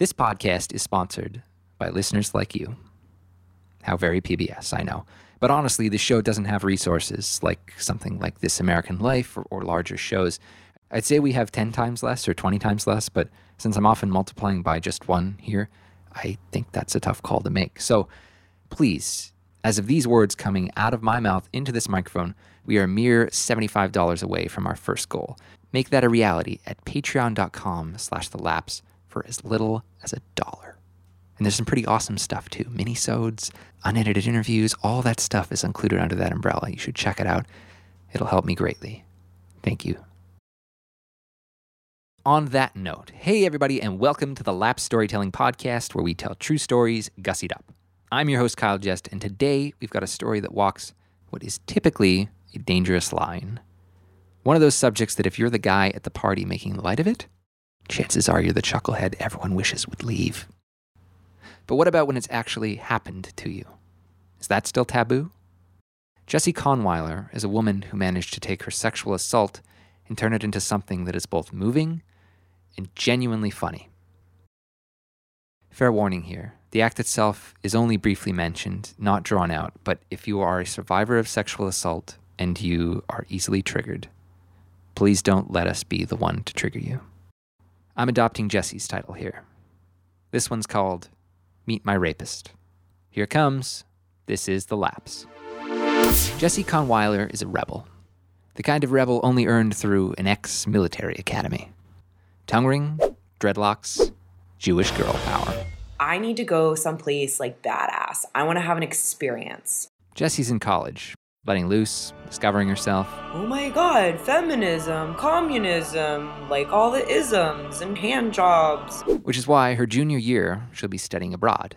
This podcast is sponsored by listeners like you. How very PBS, I know. But honestly, the show doesn't have resources like something like This American Life or, or larger shows. I'd say we have 10 times less or 20 times less, but since I'm often multiplying by just one here, I think that's a tough call to make. So please, as of these words coming out of my mouth into this microphone, we are a mere $75 away from our first goal. Make that a reality at patreon.com slash the lapse for as little as a dollar. And there's some pretty awesome stuff too. Minisodes, unedited interviews, all that stuff is included under that umbrella. You should check it out. It'll help me greatly. Thank you. On that note, hey everybody, and welcome to the Lapse Storytelling Podcast, where we tell true stories gussied up. I'm your host, Kyle Jest, and today we've got a story that walks what is typically a dangerous line. One of those subjects that if you're the guy at the party making light of it, chances are you're the chucklehead everyone wishes would leave. But what about when it's actually happened to you? Is that still taboo? Jessie Kahnweiler is a woman who managed to take her sexual assault and turn it into something that is both moving and genuinely funny. Fair warning here the act itself is only briefly mentioned, not drawn out, but if you are a survivor of sexual assault and you are easily triggered, please don't let us be the one to trigger you. I'm adopting Jessie's title here. This one's called Meet My Rapist. Here comes. This is The Lapse. Jessie Kahnweiler is a rebel. The kind of rebel only earned through an ex military academy. Tongue ring, dreadlocks, Jewish girl power. I need to go someplace like badass. I want to have an experience. Jessie's in college, letting loose, discovering herself. Oh my god, feminism, communism, like all the isms and hand jobs. Which is why her junior year she'll be studying abroad.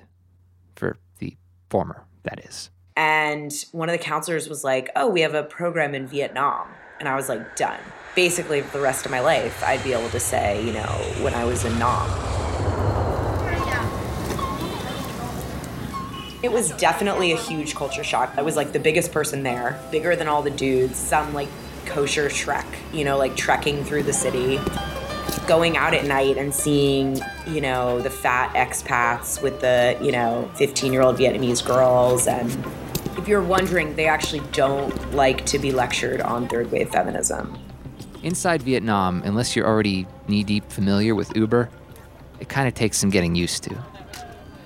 For the former, that is. And one of the counselors was like, Oh, we have a program in Vietnam. And I was like, Done. Basically, for the rest of my life, I'd be able to say, you know, when I was in Nam. It was definitely a huge culture shock. I was like the biggest person there, bigger than all the dudes, some like kosher Shrek, you know, like trekking through the city. Going out at night and seeing, you know, the fat expats with the, you know, 15 year old Vietnamese girls. And if you're wondering, they actually don't like to be lectured on third wave feminism. Inside Vietnam, unless you're already knee deep familiar with Uber, it kind of takes some getting used to.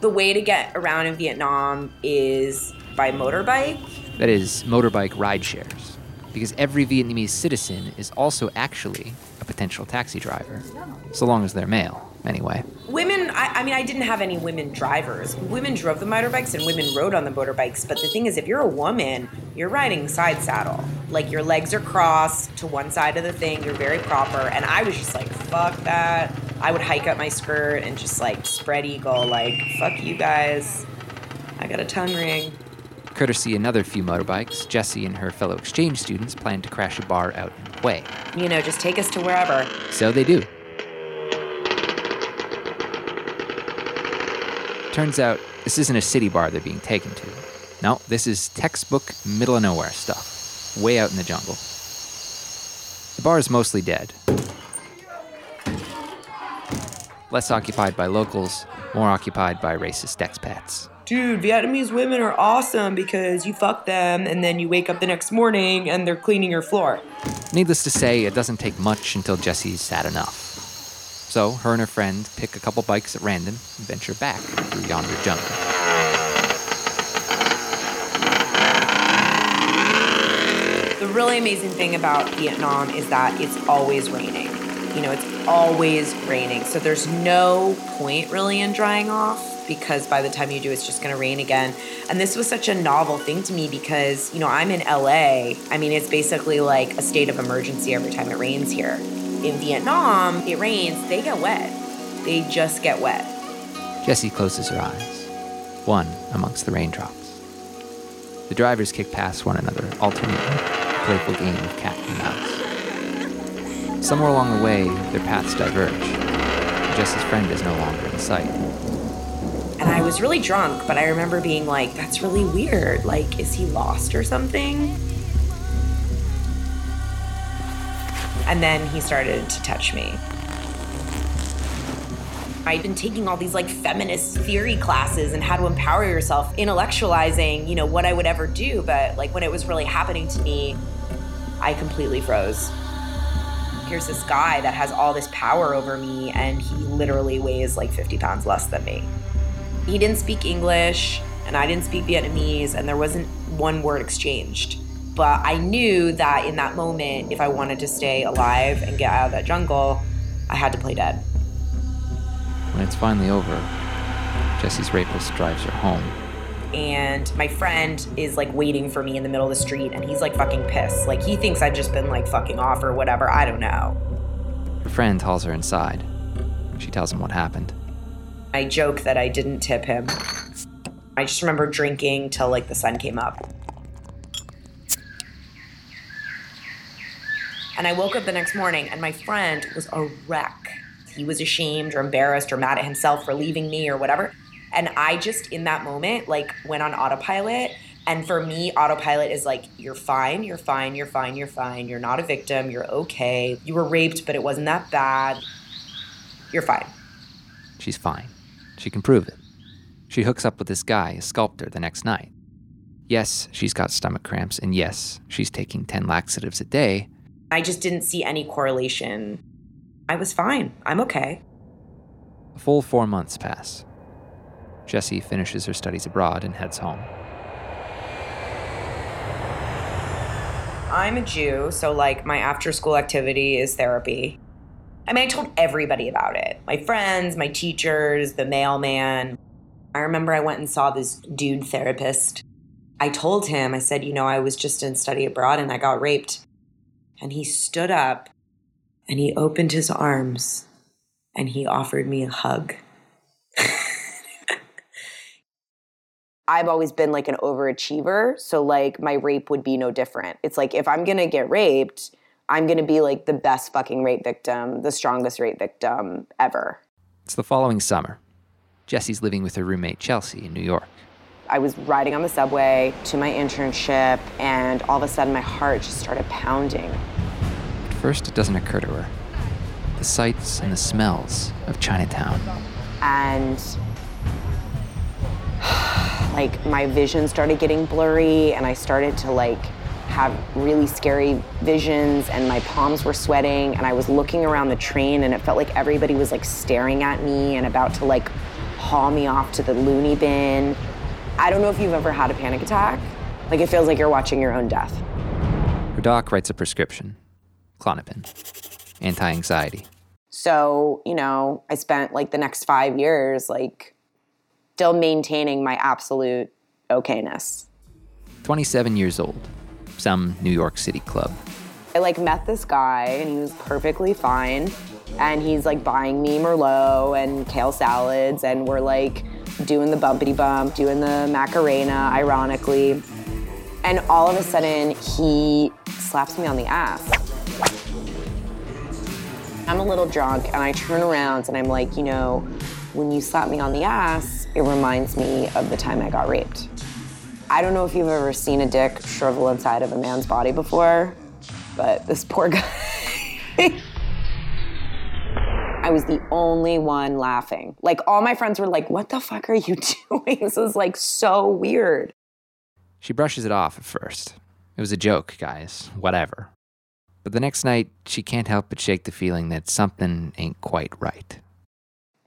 The way to get around in Vietnam is by motorbike. That is, motorbike ride shares. Because every Vietnamese citizen is also actually a potential taxi driver, so long as they're male, anyway. Women, I, I mean, I didn't have any women drivers. Women drove the motorbikes and women rode on the motorbikes. But the thing is, if you're a woman, you're riding side saddle. Like your legs are crossed to one side of the thing, you're very proper. And I was just like, fuck that. I would hike up my skirt and just like spread eagle, like, fuck you guys. I got a tongue ring. Courtesy another few motorbikes, Jessie and her fellow exchange students plan to crash a bar out in Hue. You know, just take us to wherever. So they do. Turns out, this isn't a city bar they're being taken to. No, this is textbook middle of nowhere stuff, way out in the jungle. The bar is mostly dead. Less occupied by locals, more occupied by racist expats. Dude, Vietnamese women are awesome because you fuck them and then you wake up the next morning and they're cleaning your floor. Needless to say, it doesn't take much until Jessie's sad enough. So, her and her friend pick a couple bikes at random and venture back through yonder jungle. The really amazing thing about Vietnam is that it's always raining. You know, it's always raining. So there's no point really in drying off because by the time you do, it's just going to rain again. And this was such a novel thing to me because, you know, I'm in LA. I mean, it's basically like a state of emergency every time it rains here. In Vietnam, it rains, they get wet. They just get wet. Jessie closes her eyes, one amongst the raindrops. The drivers kick past one another, alternately, a playful game of cat and mouse. Somewhere along the way, their paths diverge. Jessie's friend is no longer in sight. And I was really drunk, but I remember being like, that's really weird. Like, is he lost or something? And then he started to touch me. I'd been taking all these like feminist theory classes and how to empower yourself, intellectualizing, you know, what I would ever do. But like when it was really happening to me, I completely froze. Here's this guy that has all this power over me, and he literally weighs like 50 pounds less than me. He didn't speak English, and I didn't speak Vietnamese, and there wasn't one word exchanged. But I knew that in that moment, if I wanted to stay alive and get out of that jungle, I had to play dead. When it's finally over, Jessie's rapist drives her home. And my friend is like waiting for me in the middle of the street and he's like fucking pissed. Like he thinks I've just been like fucking off or whatever. I don't know. Her friend hauls her inside. She tells him what happened. I joke that I didn't tip him. I just remember drinking till like the sun came up. And I woke up the next morning and my friend was a wreck he was ashamed or embarrassed or mad at himself for leaving me or whatever. And I just, in that moment, like went on autopilot. And for me, autopilot is like, you're fine, you're fine, you're fine, you're fine. You're not a victim, you're okay. You were raped, but it wasn't that bad. You're fine. She's fine. She can prove it. She hooks up with this guy, a sculptor, the next night. Yes, she's got stomach cramps, and yes, she's taking 10 laxatives a day. I just didn't see any correlation I was fine. I'm okay. A full four months pass. Jessie finishes her studies abroad and heads home. I'm a Jew, so like my after school activity is therapy. I mean, I told everybody about it my friends, my teachers, the mailman. I remember I went and saw this dude therapist. I told him, I said, you know, I was just in study abroad and I got raped. And he stood up and he opened his arms and he offered me a hug. I've always been like an overachiever, so like my rape would be no different. It's like if I'm going to get raped, I'm going to be like the best fucking rape victim, the strongest rape victim ever. It's the following summer. Jessie's living with her roommate Chelsea in New York. I was riding on the subway to my internship, and all of a sudden my heart just started pounding At first, it doesn't occur to her. The sights and the smells of Chinatown. And like my vision started getting blurry and I started to like have really scary visions and my palms were sweating and I was looking around the train and it felt like everybody was like staring at me and about to like haul me off to the loony bin. I don't know if you've ever had a panic attack. Like it feels like you're watching your own death. Her doc writes a prescription Klonopin, anti anxiety. So, you know, I spent like the next five years, like, still maintaining my absolute okayness. 27 years old, some New York City club. I like met this guy and he was perfectly fine. And he's like buying me Merlot and kale salads, and we're like doing the bumpity bump, doing the Macarena, ironically. And all of a sudden, he slaps me on the ass. I'm a little drunk and I turn around and I'm like, you know, when you slap me on the ass, it reminds me of the time I got raped. I don't know if you've ever seen a dick shrivel inside of a man's body before, but this poor guy. I was the only one laughing. Like all my friends were like, "What the fuck are you doing?" This is like so weird. She brushes it off at first. It was a joke, guys. Whatever. But the next night, she can't help but shake the feeling that something ain't quite right.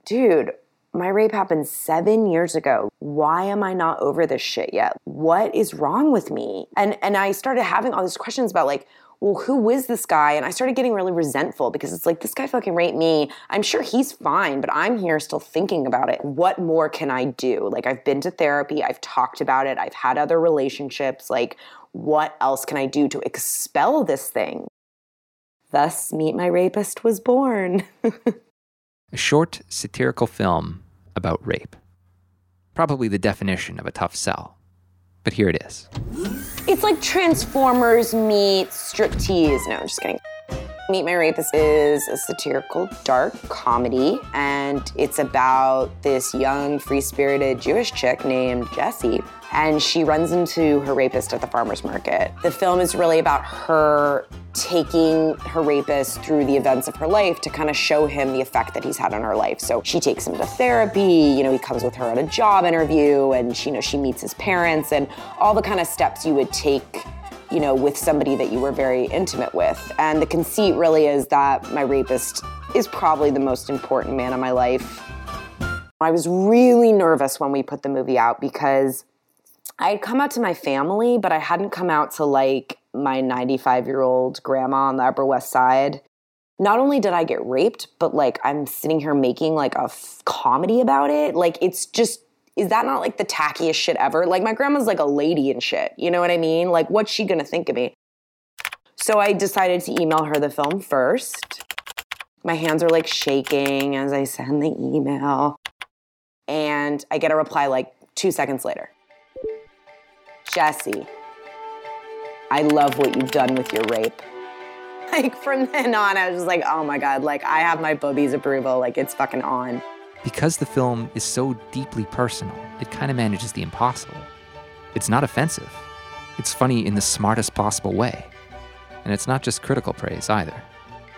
Dude, my rape happened seven years ago. Why am I not over this shit yet? What is wrong with me? And and I started having all these questions about like, well, who is this guy? And I started getting really resentful because it's like this guy fucking raped me. I'm sure he's fine, but I'm here still thinking about it. What more can I do? Like I've been to therapy, I've talked about it, I've had other relationships. Like, what else can I do to expel this thing? Thus, Meet My Rapist was born. a short satirical film about rape. Probably the definition of a tough sell. But here it is. It's like Transformers meets striptease. No, I'm just kidding. Meet My Rapist is a satirical dark comedy, and it's about this young, free spirited Jewish chick named Jessie. And she runs into her rapist at the farmer's market. The film is really about her taking her rapist through the events of her life to kind of show him the effect that he's had on her life. So she takes him to therapy, you know, he comes with her at a job interview and she, you know, she meets his parents and all the kind of steps you would take you know, with somebody that you were very intimate with. And the conceit really is that my rapist is probably the most important man in my life. I was really nervous when we put the movie out because I had come out to my family, but I hadn't come out to like my 95 year old grandma on the Upper West Side. Not only did I get raped, but like I'm sitting here making like a f- comedy about it. Like it's just, is that not like the tackiest shit ever? Like my grandma's like a lady and shit. You know what I mean? Like what's she gonna think of me? So I decided to email her the film first. My hands are like shaking as I send the email. And I get a reply like two seconds later. Jessie, I love what you've done with your rape. Like from then on, I was just like, oh my God, like I have my boobies approval, like it's fucking on. Because the film is so deeply personal, it kind of manages the impossible. It's not offensive. It's funny in the smartest possible way. And it's not just critical praise either.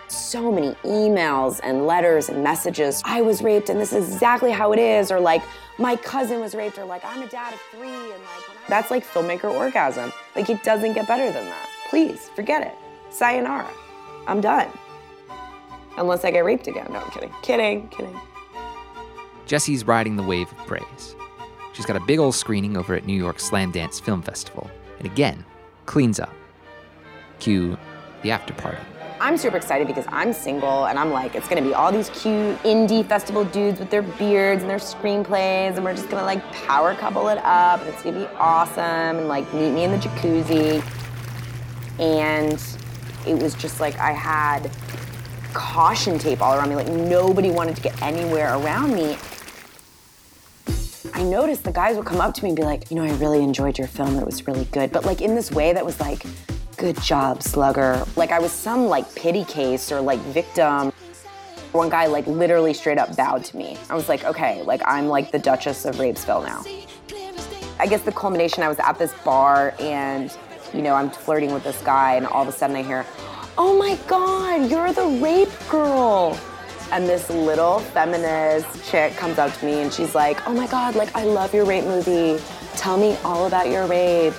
So many emails and letters and messages. I was raped and this is exactly how it is. Or like, my cousin was raped. Or like, I'm a dad of three. And like, that's like filmmaker orgasm. Like, it doesn't get better than that. Please, forget it. Sayonara. I'm done. Unless I get raped again. No, I'm kidding. Kidding, kidding. Jessie's riding the wave of praise. She's got a big old screening over at New York Slamdance Film Festival, and again, cleans up. Cue the after party. I'm super excited because I'm single and I'm like, it's gonna be all these cute indie festival dudes with their beards and their screenplays, and we're just gonna like power couple it up, and it's gonna be awesome, and like meet me in the jacuzzi. And it was just like I had caution tape all around me, like nobody wanted to get anywhere around me. I noticed the guys would come up to me and be like, you know, I really enjoyed your film, it was really good. But like in this way that was like, good job, slugger. Like I was some like pity case or like victim. One guy like literally straight up bowed to me. I was like, okay, like I'm like the Duchess of Rapesville now. I guess the culmination, I was at this bar and, you know, I'm flirting with this guy and all of a sudden I hear, oh my God, you're the rape girl. And this little feminist chick comes up to me and she's like, oh my God, like I love your rape movie. Tell me all about your rape.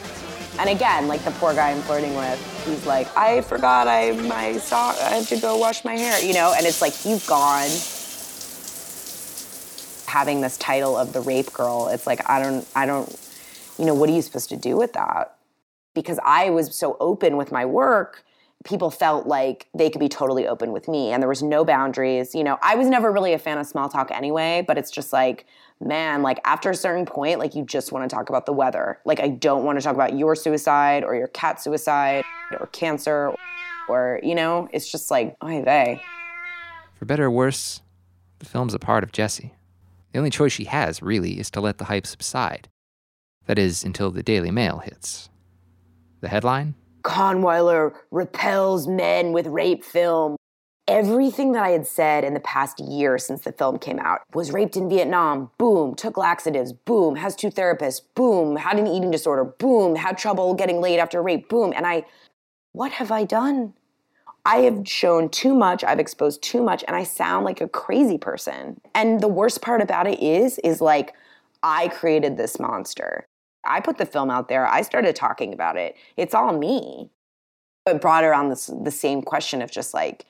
And again, like the poor guy I'm flirting with, he's like, I forgot I my sock I have to go wash my hair, you know, and it's like you've gone. Having this title of the rape girl, it's like I don't I don't you know, what are you supposed to do with that? Because I was so open with my work, people felt like they could be totally open with me and there was no boundaries. You know, I was never really a fan of small talk anyway, but it's just like man, like after a certain point, like you just want to talk about the weather. Like I don't want to talk about your suicide or your cat suicide or cancer or, you know, it's just like, oh, they. For better or worse, the film's a part of Jessie. The only choice she has, really, is to let the hype subside. That is, until the Daily Mail hits. The headline? Kahnweiler repels men with rape film everything that I had said in the past year since the film came out was raped in Vietnam, boom, took laxatives, boom, has two therapists, boom, had an eating disorder, boom, had trouble getting laid after rape, boom. And I, what have I done? I have shown too much, I've exposed too much, and I sound like a crazy person. And the worst part about it is, is like, I created this monster. I put the film out there, I started talking about it. It's all me. It brought around this the same question of just like,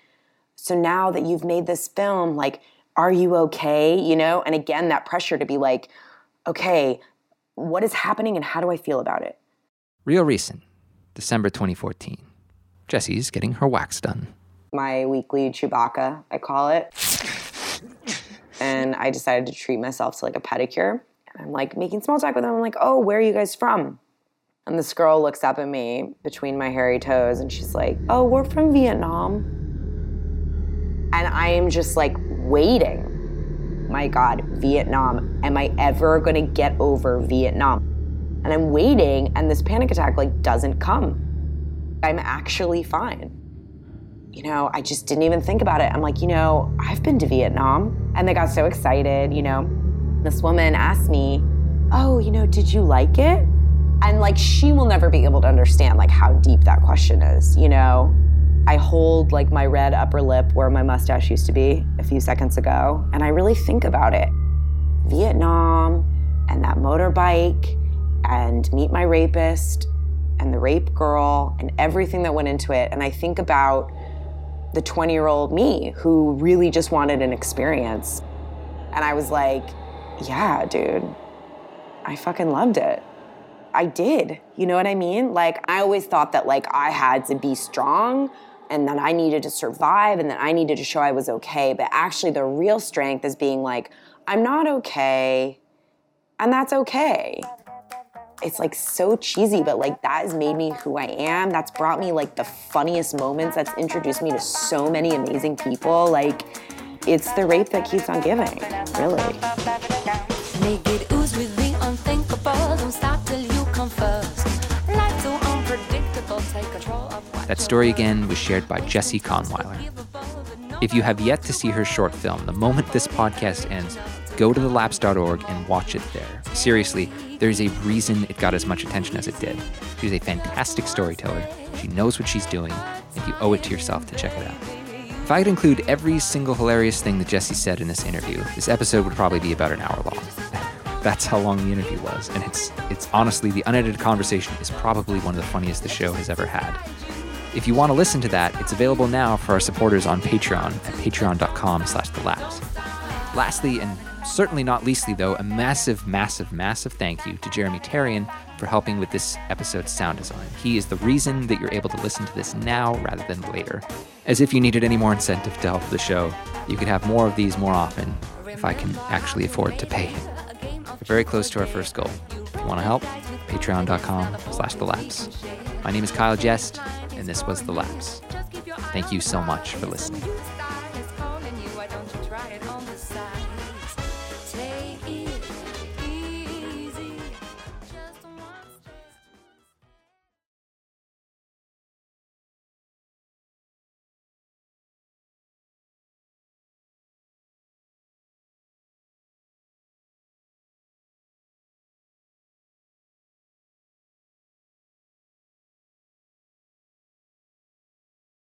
so now that you've made this film, like, are you okay? You know? And again, that pressure to be like, okay, what is happening and how do I feel about it? Real recent, December 2014. Jessie's getting her wax done. My weekly Chewbacca, I call it. and I decided to treat myself to like a pedicure. I'm like making small talk with them. I'm like, oh, where are you guys from? And this girl looks up at me between my hairy toes and she's like, oh, we're from Vietnam. And I am just like waiting. My God, Vietnam. Am I ever gonna get over Vietnam? And I'm waiting, and this panic attack like doesn't come. I'm actually fine. You know, I just didn't even think about it. I'm like, you know, I've been to Vietnam. And they got so excited, you know. This woman asked me, Oh, you know, did you like it? And like, she will never be able to understand like how deep that question is, you know? I hold like my red upper lip where my mustache used to be a few seconds ago, and I really think about it. Vietnam and that motorbike and meet my rapist and the rape girl and everything that went into it. And I think about the 20 year old me who really just wanted an experience. And I was like, yeah, dude, I fucking loved it. I did. You know what I mean? Like, I always thought that, like, I had to be strong and that I needed to survive and that I needed to show I was okay. But actually, the real strength is being like, I'm not okay, and that's okay. It's like so cheesy, but like that has made me who I am. That's brought me like the funniest moments. That's introduced me to so many amazing people. Like, it's the rape that keeps on giving, really. That story again was shared by Jessie Kahnweiler. If you have yet to see her short film, the moment this podcast ends, go to thelapse.org and watch it there. Seriously, there's a reason it got as much attention as it did. She's a fantastic storyteller. She knows what she's doing, and you owe it to yourself to check it out. If I could include every single hilarious thing that Jessie said in this interview, this episode would probably be about an hour long. That's how long the interview was, and it's it's honestly the unedited conversation is probably one of the funniest the show has ever had. If you want to listen to that, it's available now for our supporters on Patreon at patreon.com slash the lapse. Lastly, and certainly not leastly though, a massive, massive, massive thank you to Jeremy Tarian for helping with this episode's sound design. He is the reason that you're able to listen to this now rather than later. As if you needed any more incentive to help the show, you could have more of these more often if I can actually afford to pay. him. We're very close to our first goal. If you want to help, patreon.com slash the lapse. My name is Kyle Jest, and this was The Lapse. Thank you so much for listening.